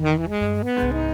Mm-hmm.